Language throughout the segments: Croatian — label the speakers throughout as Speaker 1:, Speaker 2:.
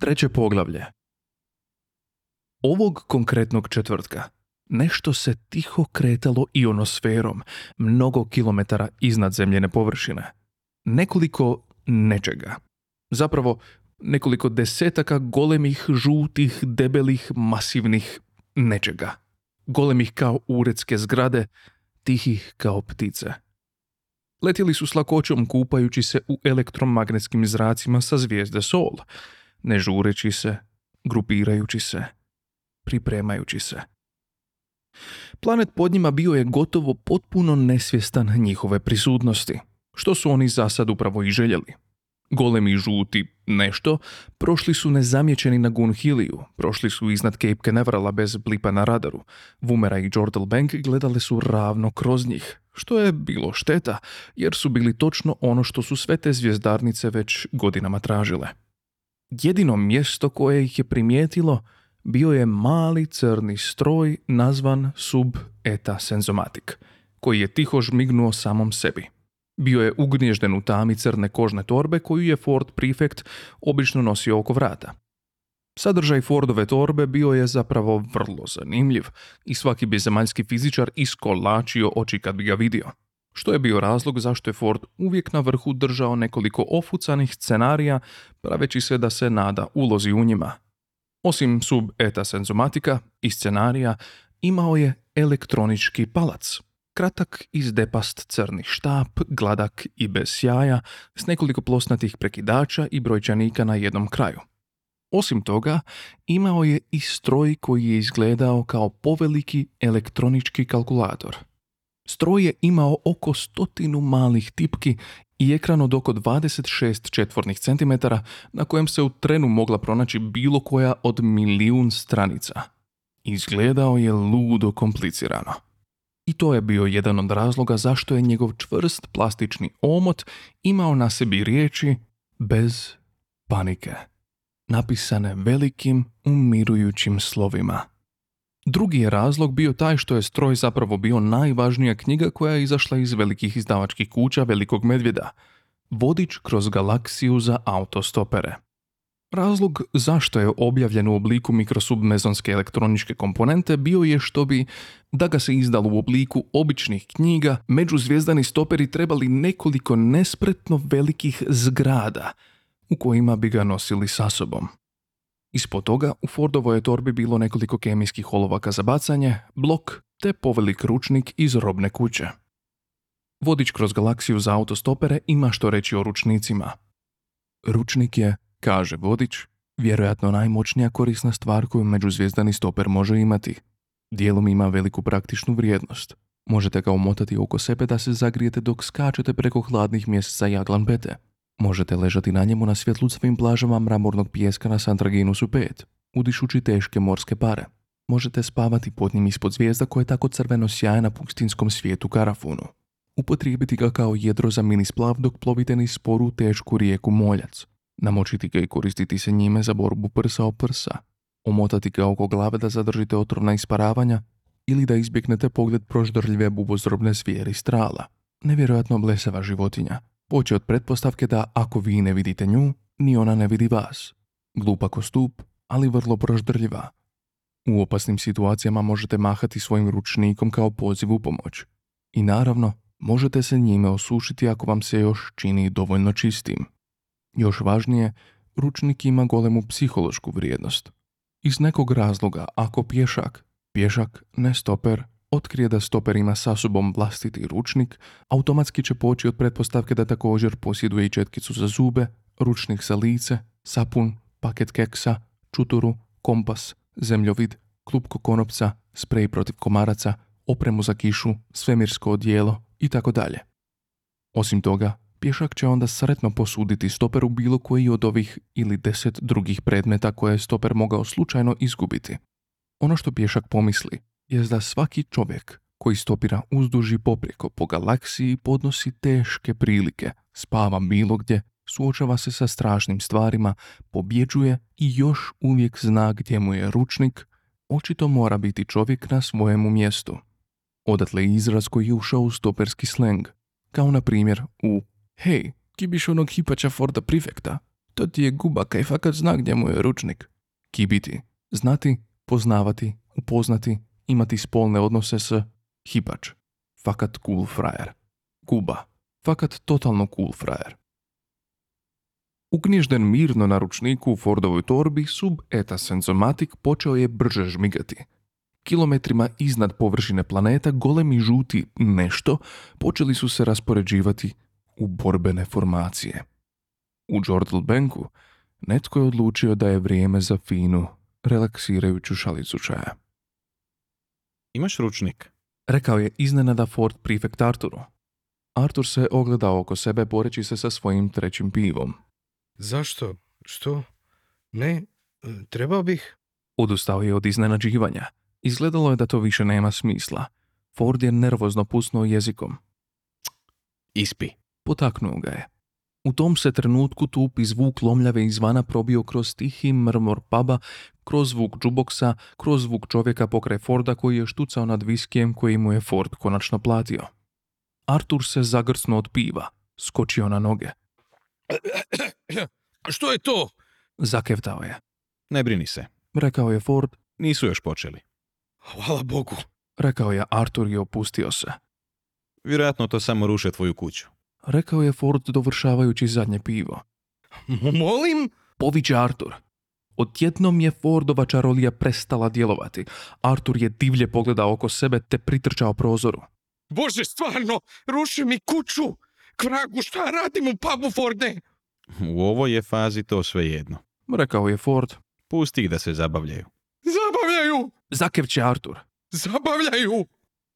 Speaker 1: Treće poglavlje. Ovog konkretnog četvrtka nešto se tiho kretalo ionosferom, mnogo kilometara iznad zemljene površine. Nekoliko nečega. Zapravo, nekoliko desetaka golemih, žutih, debelih, masivnih nečega. Golemih kao uredske zgrade, tihih kao ptice. Letjeli su s lakoćom kupajući se u elektromagnetskim zracima sa zvijezde Sol, ne žureći se, grupirajući se, pripremajući se. Planet pod njima bio je gotovo potpuno nesvjestan njihove prisutnosti, što su oni za sad upravo i željeli. Golemi žuti nešto prošli su nezamječeni na Gunhiliju, prošli su iznad Cape Canaverala bez blipa na radaru. Vumera i Jordal Bank gledali su ravno kroz njih, što je bilo šteta, jer su bili točno ono što su sve te zvijezdarnice već godinama tražile. Jedino mjesto koje ih je primijetilo bio je mali crni stroj nazvan Sub Eta Sensomatic, koji je tiho žmignuo samom sebi. Bio je ugnježden u tami crne kožne torbe koju je Ford Prefect obično nosio oko vrata. Sadržaj Fordove torbe bio je zapravo vrlo zanimljiv i svaki bi zemaljski fizičar iskolačio oči kad bi ga vidio. Što je bio razlog zašto je Ford uvijek na vrhu držao nekoliko ofucanih scenarija, praveći se da se nada ulozi u njima. Osim sub eta senzomatika i scenarija, imao je elektronički palac. Kratak izdepast crni štap, gladak i bez sjaja, s nekoliko plosnatih prekidača i brojčanika na jednom kraju. Osim toga, imao je i stroj koji je izgledao kao poveliki elektronički kalkulator. Stroj je imao oko stotinu malih tipki i ekran od oko 26 četvornih centimetara na kojem se u trenu mogla pronaći bilo koja od milijun stranica. Izgledao je ludo komplicirano. I to je bio jedan od razloga zašto je njegov čvrst plastični omot imao na sebi riječi bez panike, napisane velikim umirujućim slovima. Drugi je razlog bio taj što je stroj zapravo bio najvažnija knjiga koja je izašla iz velikih izdavačkih kuća Velikog medvjeda, Vodič kroz galaksiju za autostopere. Razlog zašto je objavljen u obliku mikrosubmezonske elektroničke komponente bio je što bi, da ga se izdalo u obliku običnih knjiga, međuzvijezdani stoperi trebali nekoliko nespretno velikih zgrada u kojima bi ga nosili sa sobom. Ispod toga u Fordovoj je torbi bilo nekoliko kemijskih olovaka za bacanje, blok te povelik ručnik iz robne kuće. Vodič kroz galaksiju za autostopere ima što reći o ručnicima. Ručnik je, kaže vodič, vjerojatno najmoćnija korisna stvar koju međuzvijezdani stoper može imati. Dijelom ima veliku praktičnu vrijednost. Možete ga omotati oko sebe da se zagrijete dok skačete preko hladnih mjeseca jaglan pete. Možete ležati na njemu na svjetlucavim plažama mramornog pijeska na Santraginusu 5, udišući teške morske pare. Možete spavati pod njim ispod zvijezda koje tako crveno sjaje na pustinskom svijetu Karafunu. Upotrijebiti ga kao jedro za mini splav dok plovite niz sporu tešku rijeku Moljac. Namočiti ga i koristiti se njime za borbu prsa o prsa. Omotati ga oko glave da zadržite otrovna isparavanja ili da izbjegnete pogled proždrljive bubozrobne zvijeri strala. Nevjerojatno blesava životinja Poče od pretpostavke da ako vi ne vidite nju, ni ona ne vidi vas. Glupa ko stup, ali vrlo proždrljiva. U opasnim situacijama možete mahati svojim ručnikom kao poziv u pomoć. I naravno, možete se njime osušiti ako vam se još čini dovoljno čistim. Još važnije, ručnik ima golemu psihološku vrijednost. Iz nekog razloga, ako pješak, pješak, ne stoper, otkrije da stoper ima sa sobom vlastiti ručnik, automatski će poći od pretpostavke da također posjeduje i četkicu za zube, ručnik za lice, sapun, paket keksa, čuturu, kompas, zemljovid, klupko konopca, sprej protiv komaraca, opremu za kišu, svemirsko odijelo i tako dalje. Osim toga, pješak će onda sretno posuditi stoperu bilo koji od ovih ili deset drugih predmeta koje je stoper mogao slučajno izgubiti. Ono što pješak pomisli je da svaki čovjek koji stopira uzduži poprijeko po galaksiji podnosi teške prilike, spava bilo gdje, suočava se sa strašnim stvarima, pobjeđuje i još uvijek zna gdje mu je ručnik, očito mora biti čovjek na svojemu mjestu. Odatle izraz koji je ušao u stoperski sleng, kao na primjer u Hej, kibiš onog hipača Forda prefekta? To ti je guba, kaj fakat zna gdje mu je ručnik. Kibiti. Znati, poznavati, upoznati, imati spolne odnose s hipač. Fakat cool frajer. Guba. Fakat totalno cool frajer. Uknjižden mirno na ručniku u Fordovoj torbi, sub eta senzomatik počeo je brže žmigati. Kilometrima iznad površine planeta golemi žuti nešto počeli su se raspoređivati u borbene formacije. U Jordal Banku netko je odlučio da je vrijeme za finu, relaksirajuću šalicu čaja.
Speaker 2: Imaš ručnik?
Speaker 1: Rekao je iznenada Ford prefekt Arturu. Artur se ogledao oko sebe boreći se sa svojim trećim pivom.
Speaker 3: Zašto? Što? Ne, e, trebao bih.
Speaker 1: Odustao je od iznenađivanja. Izgledalo je da to više nema smisla. Ford je nervozno pusnuo jezikom.
Speaker 2: Ispi.
Speaker 1: Potaknuo ga je. U tom se trenutku tup i zvuk lomljave izvana probio kroz tihi mrmor paba, kroz zvuk džuboksa, kroz zvuk čovjeka pokraj Forda koji je štucao nad viskijem koji mu je Ford konačno platio. Artur se zagrsnuo od piva, skočio na noge.
Speaker 3: Što je to?
Speaker 1: Zakevtao je.
Speaker 2: Ne brini se.
Speaker 1: Rekao je Ford,
Speaker 2: Nisu još počeli.
Speaker 3: Hvala Bogu.
Speaker 1: rekao je Artur i opustio se.
Speaker 2: Vjerojatno to samo ruše tvoju kuću.
Speaker 1: Rekao je Ford dovršavajući zadnje pivo.
Speaker 3: Molim?
Speaker 1: Poviće Artur. Odjednom je Fordova čarolija prestala djelovati. Artur je divlje pogledao oko sebe te pritrčao prozoru.
Speaker 3: Bože, stvarno, ruši mi kuću. Kvragu, šta radim u pubu Forde?
Speaker 2: U ovoj je fazi to sve jedno.
Speaker 1: Rekao je Ford.
Speaker 2: Pusti ih da se zabavljaju.
Speaker 3: Zabavljaju!
Speaker 1: Zakevće Artur.
Speaker 3: Zabavljaju!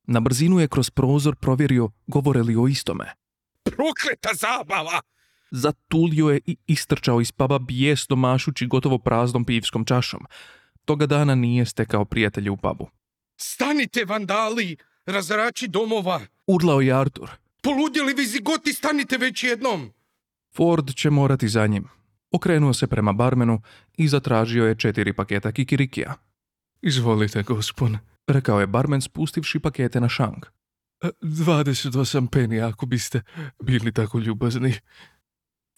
Speaker 1: Na brzinu je kroz prozor provjerio govore li o istome.
Speaker 3: Prokleta zabava!
Speaker 1: Zatulio je i istrčao iz paba bijesno mašući gotovo praznom pivskom čašom. Toga dana nije stekao prijatelje u pubu.
Speaker 3: Stanite, vandali! Razrači domova!
Speaker 1: Urlao je Artur.
Speaker 3: Poludjeli vizigoti, stanite već jednom!
Speaker 1: Ford će morati za njim. Okrenuo se prema barmenu i zatražio je četiri paketa kikirikija. Izvolite, gospon, rekao je barmen spustivši pakete na šank. 28 peni, ako biste bili tako ljubazni.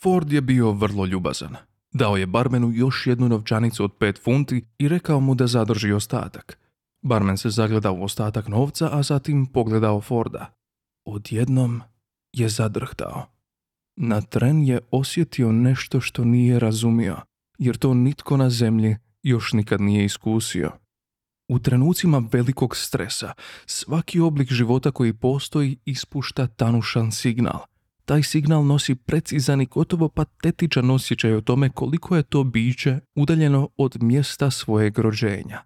Speaker 1: Ford je bio vrlo ljubazan. Dao je barmenu još jednu novčanicu od pet funti i rekao mu da zadrži ostatak. Barmen se zagledao u ostatak novca, a zatim pogledao Forda. Odjednom je zadrhtao. Na tren je osjetio nešto što nije razumio, jer to nitko na zemlji još nikad nije iskusio. U trenucima velikog stresa, svaki oblik života koji postoji ispušta tanušan signal. Taj signal nosi precizan i gotovo patetičan osjećaj o tome koliko je to biće udaljeno od mjesta svojeg rođenja.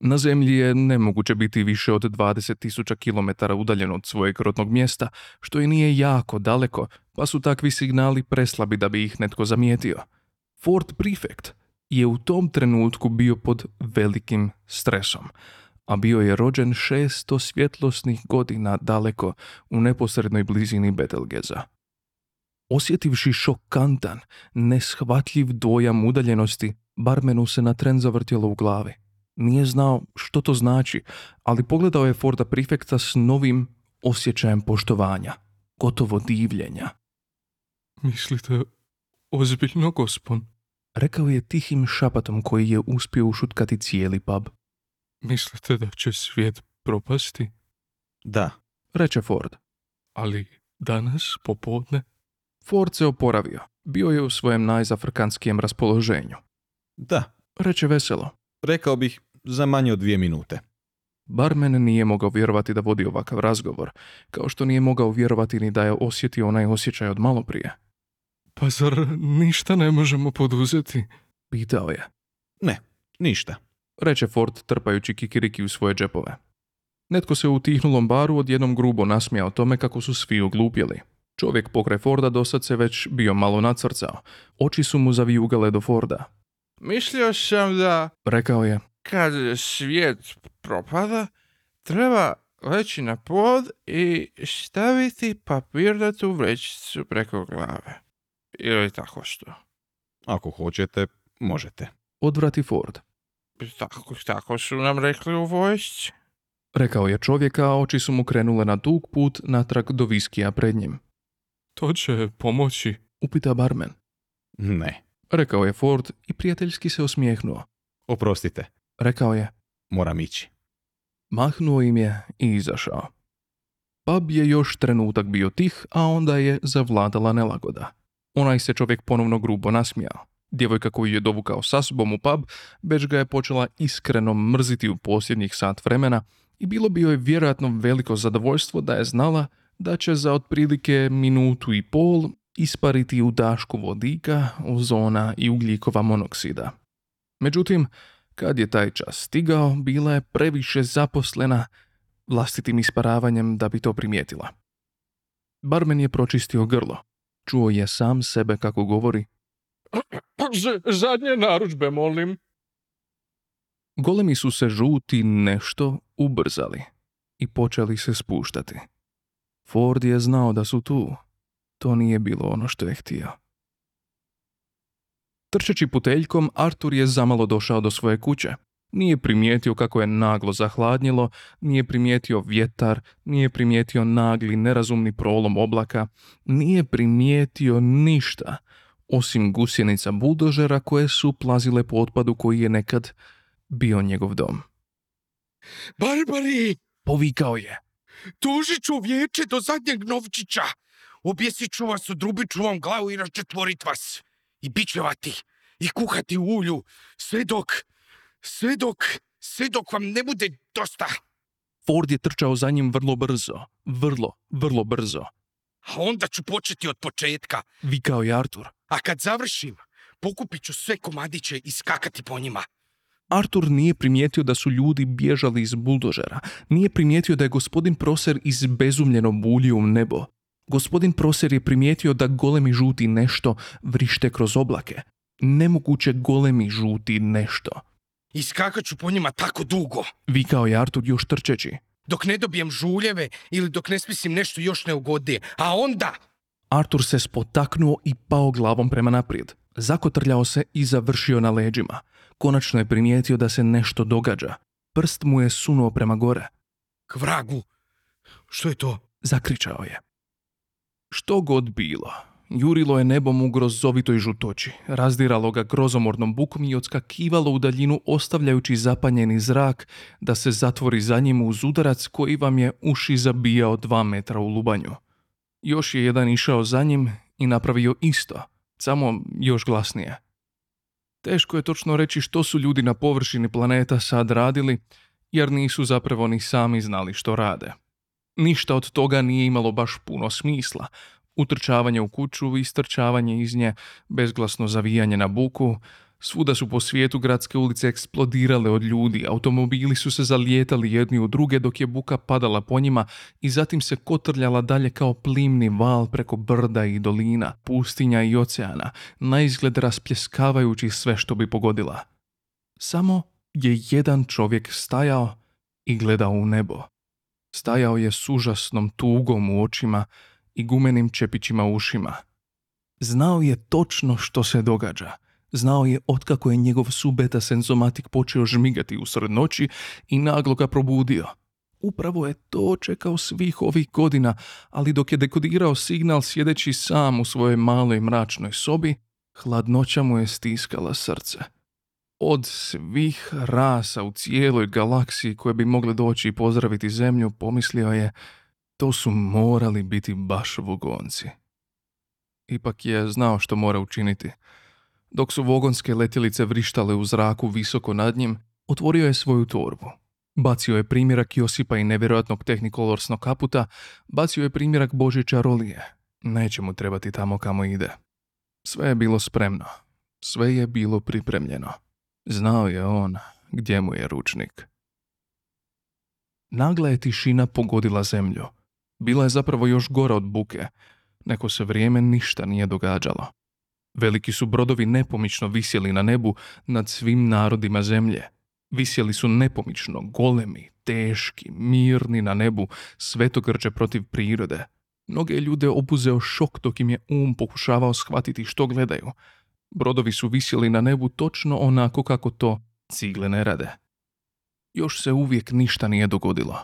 Speaker 1: Na zemlji je nemoguće biti više od 20.000 km udaljen od svojeg rodnog mjesta, što i nije jako daleko, pa su takvi signali preslabi da bi ih netko zamijetio. Ford Prefect je u tom trenutku bio pod velikim stresom, a bio je rođen 600 svjetlosnih godina daleko u neposrednoj blizini Betelgeza. Osjetivši šokantan, neshvatljiv dojam udaljenosti, barmenu se na tren zavrtjelo u glavi. Nije znao što to znači, ali pogledao je Forda Prefekta s novim osjećajem poštovanja, gotovo divljenja. Mislite ozbiljno, gospon? Rekao je tihim šapatom koji je uspio ušutkati cijeli pub. Mislite da će svijet propasti?
Speaker 2: Da.
Speaker 1: Reče Ford. Ali danas, popodne? Ford se oporavio. Bio je u svojem najzafrkanskijem raspoloženju.
Speaker 2: Da.
Speaker 1: Reče veselo.
Speaker 2: Rekao bih za manje od dvije minute.
Speaker 1: Barmen nije mogao vjerovati da vodi ovakav razgovor, kao što nije mogao vjerovati ni da je osjetio onaj osjećaj od maloprije. Pa zar ništa ne možemo poduzeti? Pitao je.
Speaker 2: Ne, ništa.
Speaker 1: Reče Ford trpajući kikiriki u svoje džepove. Netko se u utihnulom baru odjednom grubo nasmijao tome kako su svi oglupjeli. Čovjek pokraj Forda dosad se već bio malo nacrcao. Oči su mu zavijugale do Forda.
Speaker 4: Mislio sam da
Speaker 1: Rekao je,
Speaker 4: kad svijet propada, treba leći na pod i staviti papirnatu vrećicu preko glave. Ili tako što.
Speaker 2: Ako hoćete, možete.
Speaker 1: odvrati Ford.
Speaker 4: Tako, tako su nam rekli u vojsci.
Speaker 1: Rekao je čovjek, a oči su mu krenule na dug put natrag do viskija pred njim. To će pomoći, upita barmen.
Speaker 2: Ne.
Speaker 1: rekao je Ford i prijateljski se osmijehnuo.
Speaker 2: Oprostite,
Speaker 1: Rekao je,
Speaker 2: moram ići.
Speaker 1: mahnuo im je i izašao. Pub je još trenutak bio tih, a onda je zavladala nelagoda. Onaj se čovjek ponovno grubo nasmijao. Djevojka koju je dovukao sa sobom u pub, već ga je počela iskreno mrziti u posljednjih sat vremena i bilo bi joj vjerojatno veliko zadovoljstvo da je znala da će za otprilike minutu i pol ispariti u dašku vodika, ozona i ugljikova monoksida. Međutim, kad je taj čas stigao, bila je previše zaposlena vlastitim isparavanjem da bi to primijetila. Barmen je pročistio grlo. Čuo je sam sebe kako govori.
Speaker 3: Zadnje naručbe, molim.
Speaker 1: Golemi su se žuti nešto ubrzali i počeli se spuštati. Ford je znao da su tu. To nije bilo ono što je htio. Trčeći puteljkom, Artur je zamalo došao do svoje kuće. Nije primijetio kako je naglo zahladnjelo, nije primijetio vjetar, nije primijetio nagli nerazumni prolom oblaka, nije primijetio ništa, osim gusjenica buldožera koje su plazile po otpadu koji je nekad bio njegov dom.
Speaker 3: Barbari,
Speaker 1: Povikao je.
Speaker 3: tužit ću vijeće do zadnjeg novčića. Objesit ću vas, odrubit ću vam glavu i raščetvorit vas. I bićevati, i kuhati u ulju, sve dok, sve dok, sve dok vam ne bude dosta.
Speaker 1: Ford je trčao za njim vrlo brzo, vrlo, vrlo brzo.
Speaker 3: A onda ću početi od početka.
Speaker 1: Vikao je Artur.
Speaker 3: A kad završim, pokupit ću sve komadiće i skakati po njima.
Speaker 1: Artur nije primijetio da su ljudi bježali iz buldožera. Nije primijetio da je gospodin Proser izbezumljeno buljio u nebo. Gospodin Proser je primijetio da golemi žuti nešto vrište kroz oblake. Nemoguće golemi žuti nešto.
Speaker 3: I skakat ću po njima tako dugo,
Speaker 1: Vikao je Artur još trčeći.
Speaker 3: dok ne dobijem žuljeve ili dok ne smislim nešto još neugodnije. A onda,
Speaker 1: Artur se spotaknuo i pao glavom prema naprijed. Zakotrljao se i završio na leđima. Konačno je primijetio da se nešto događa. Prst mu je sunuo prema gore.
Speaker 3: k vragu, što je to?
Speaker 1: Zakričao je. Što god bilo, jurilo je nebom u grozovitoj žutoći, razdiralo ga grozomornom bukom i odskakivalo u daljinu ostavljajući zapanjeni zrak da se zatvori za njim uz udarac koji vam je uši zabijao dva metra u lubanju. Još je jedan išao za njim i napravio isto, samo još glasnije. Teško je točno reći što su ljudi na površini planeta sad radili, jer nisu zapravo ni sami znali što rade. Ništa od toga nije imalo baš puno smisla. Utrčavanje u kuću, istrčavanje iz nje, bezglasno zavijanje na buku, svuda su po svijetu gradske ulice eksplodirale od ljudi, automobili su se zalijetali jedni u druge dok je buka padala po njima i zatim se kotrljala dalje kao plimni val preko brda i dolina, pustinja i oceana, na izgled raspljeskavajući sve što bi pogodila. Samo je jedan čovjek stajao i gledao u nebo. Stajao je s užasnom tugom u očima i gumenim čepićima u ušima. Znao je točno što se događa. Znao je otkako je njegov subeta senzomatik počeo žmigati usred noći i naglo ga probudio. Upravo je to čekao svih ovih godina, ali dok je dekodirao signal sjedeći sam u svojoj maloj mračnoj sobi, hladnoća mu je stiskala srce od svih rasa u cijeloj galaksiji koje bi mogle doći i pozdraviti zemlju, pomislio je, to su morali biti baš vogonci. Ipak je znao što mora učiniti. Dok su vogonske letjelice vrištale u zraku visoko nad njim, otvorio je svoju torbu. Bacio je primjerak Josipa i nevjerojatnog tehnikolorsnog kaputa, bacio je primjerak Božje čarolije. Neće mu trebati tamo kamo ide. Sve je bilo spremno. Sve je bilo pripremljeno. Znao je on gdje mu je ručnik. Nagla je tišina pogodila zemlju. Bila je zapravo još gora od buke. Neko se vrijeme ništa nije događalo. Veliki su brodovi nepomično visjeli na nebu nad svim narodima zemlje. Visjeli su nepomično, golemi, teški, mirni na nebu, svetogrđe protiv prirode. Mnoge ljude obuzeo šok dok im je um pokušavao shvatiti što gledaju. Brodovi su visjeli na nebu točno onako kako to cigle ne rade. Još se uvijek ništa nije dogodilo.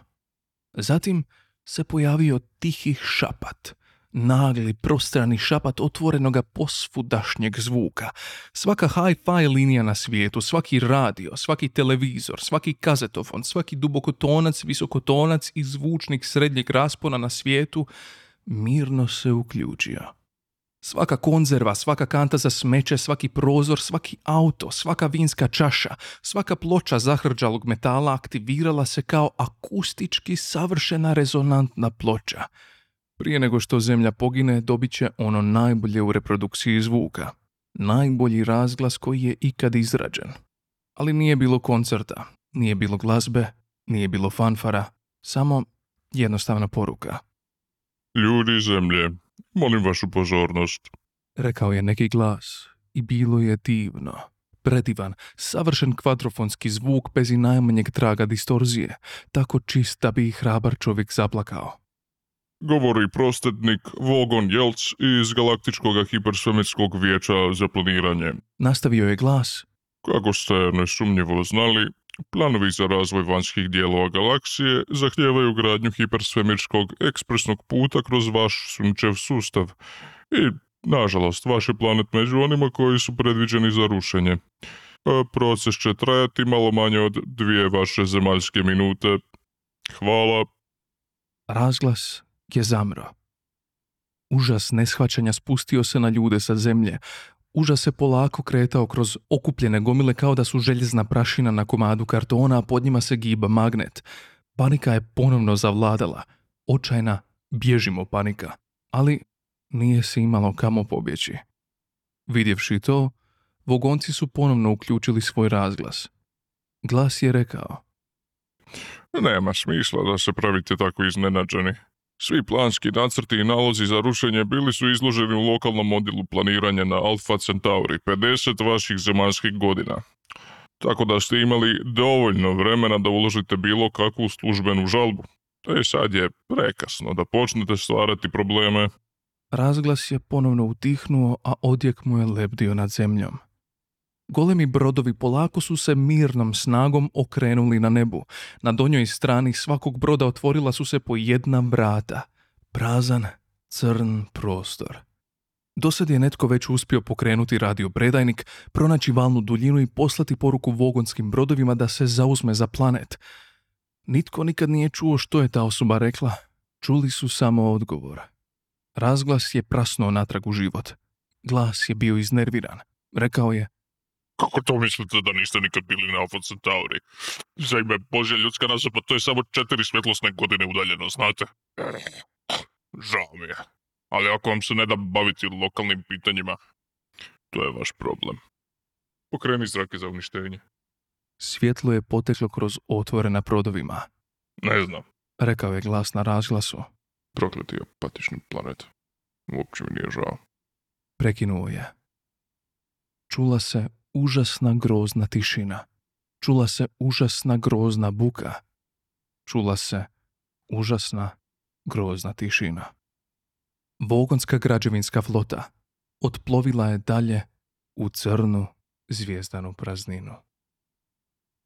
Speaker 1: Zatim se pojavio tihi šapat, nagli, prostrani šapat otvorenoga posvudašnjeg zvuka. Svaka hi-fi linija na svijetu, svaki radio, svaki televizor, svaki kazetofon, svaki dubokotonac, visokotonac i zvučnik srednjeg raspona na svijetu mirno se uključio. Svaka konzerva, svaka kanta za smeće, svaki prozor, svaki auto, svaka vinska čaša, svaka ploča zahrđalog metala aktivirala se kao akustički savršena rezonantna ploča. Prije nego što zemlja pogine, dobit će ono najbolje u reprodukciji zvuka. Najbolji razglas koji je ikad izrađen. Ali nije bilo koncerta, nije bilo glazbe, nije bilo fanfara, samo jednostavna poruka.
Speaker 5: Ljudi zemlje, molim vašu pozornost.
Speaker 1: Rekao je neki glas i bilo je divno. Predivan, savršen kvadrofonski zvuk bez i najmanjeg traga distorzije, tako čist da bi i hrabar čovjek zaplakao.
Speaker 5: Govori prostetnik Vogon Jelc iz Galaktičkog hipersvemirskog vijeća za planiranje.
Speaker 1: Nastavio je glas
Speaker 5: Kako ste nesumnjivo znali, planovi za razvoj vanjskih dijelova galaksije zahtijevaju gradnju hipersvemirskog ekspresnog puta kroz vaš sunčev sustav. I, nažalost, vaš je planet među onima koji su predviđeni za rušenje. E, Proces će trajati malo manje od dvije vaše zemaljske minute. Hvala.
Speaker 1: Razglas je zamro. Užas neshvaćanja spustio se na ljude sa zemlje. Užas se polako kretao kroz okupljene gomile kao da su željezna prašina na komadu kartona, a pod njima se giba magnet. Panika je ponovno zavladala. Očajna, bježimo panika. Ali nije se imalo kamo pobjeći. Vidjevši to, vogonci su ponovno uključili svoj razglas. Glas je rekao.
Speaker 5: Nema smisla da se pravite tako iznenađeni. Svi planski nacrti i nalozi za rušenje bili su izloženi u lokalnom odjelu planiranja na Alpha Centauri 50 vaših zemaljskih godina. Tako da ste imali dovoljno vremena da uložite bilo kakvu službenu žalbu. E sad je prekasno da počnete stvarati probleme.
Speaker 1: Razglas je ponovno utihnuo, a odjek mu je lebdio nad zemljom. Golemi brodovi polako su se mirnom snagom okrenuli na nebu. Na donjoj strani svakog broda otvorila su se po jedna vrata. Prazan, crn prostor. Dosad je netko već uspio pokrenuti radio predajnik, pronaći valnu duljinu i poslati poruku vogonskim brodovima da se zauzme za planet. Nitko nikad nije čuo što je ta osoba rekla. Čuli su samo odgovor. Razglas je prasnuo natrag u život. Glas je bio iznerviran. Rekao je,
Speaker 5: Kako to mislite da niste nikad bili na Alpha Centauri? Za ime Božja ljudska rasa, pa to je samo četiri svjetlosne godine udaljeno, znate? Žao mi je. Ali ako vam se ne da baviti lokalnim pitanjima, to je vaš problem. Pokreni zrake za uništenje.
Speaker 1: svjetlo je poteklo kroz otvore na prodovima.
Speaker 5: Ne znam.
Speaker 1: Rekao je glas na razglasu.
Speaker 5: Prokleti apatični planet. Uopće mi nije žao.
Speaker 1: Prekinuo je. Čula se užasna grozna tišina. Čula se užasna grozna buka. Čula se užasna grozna tišina. Vogonska građevinska flota otplovila je dalje u crnu zvijezdanu prazninu.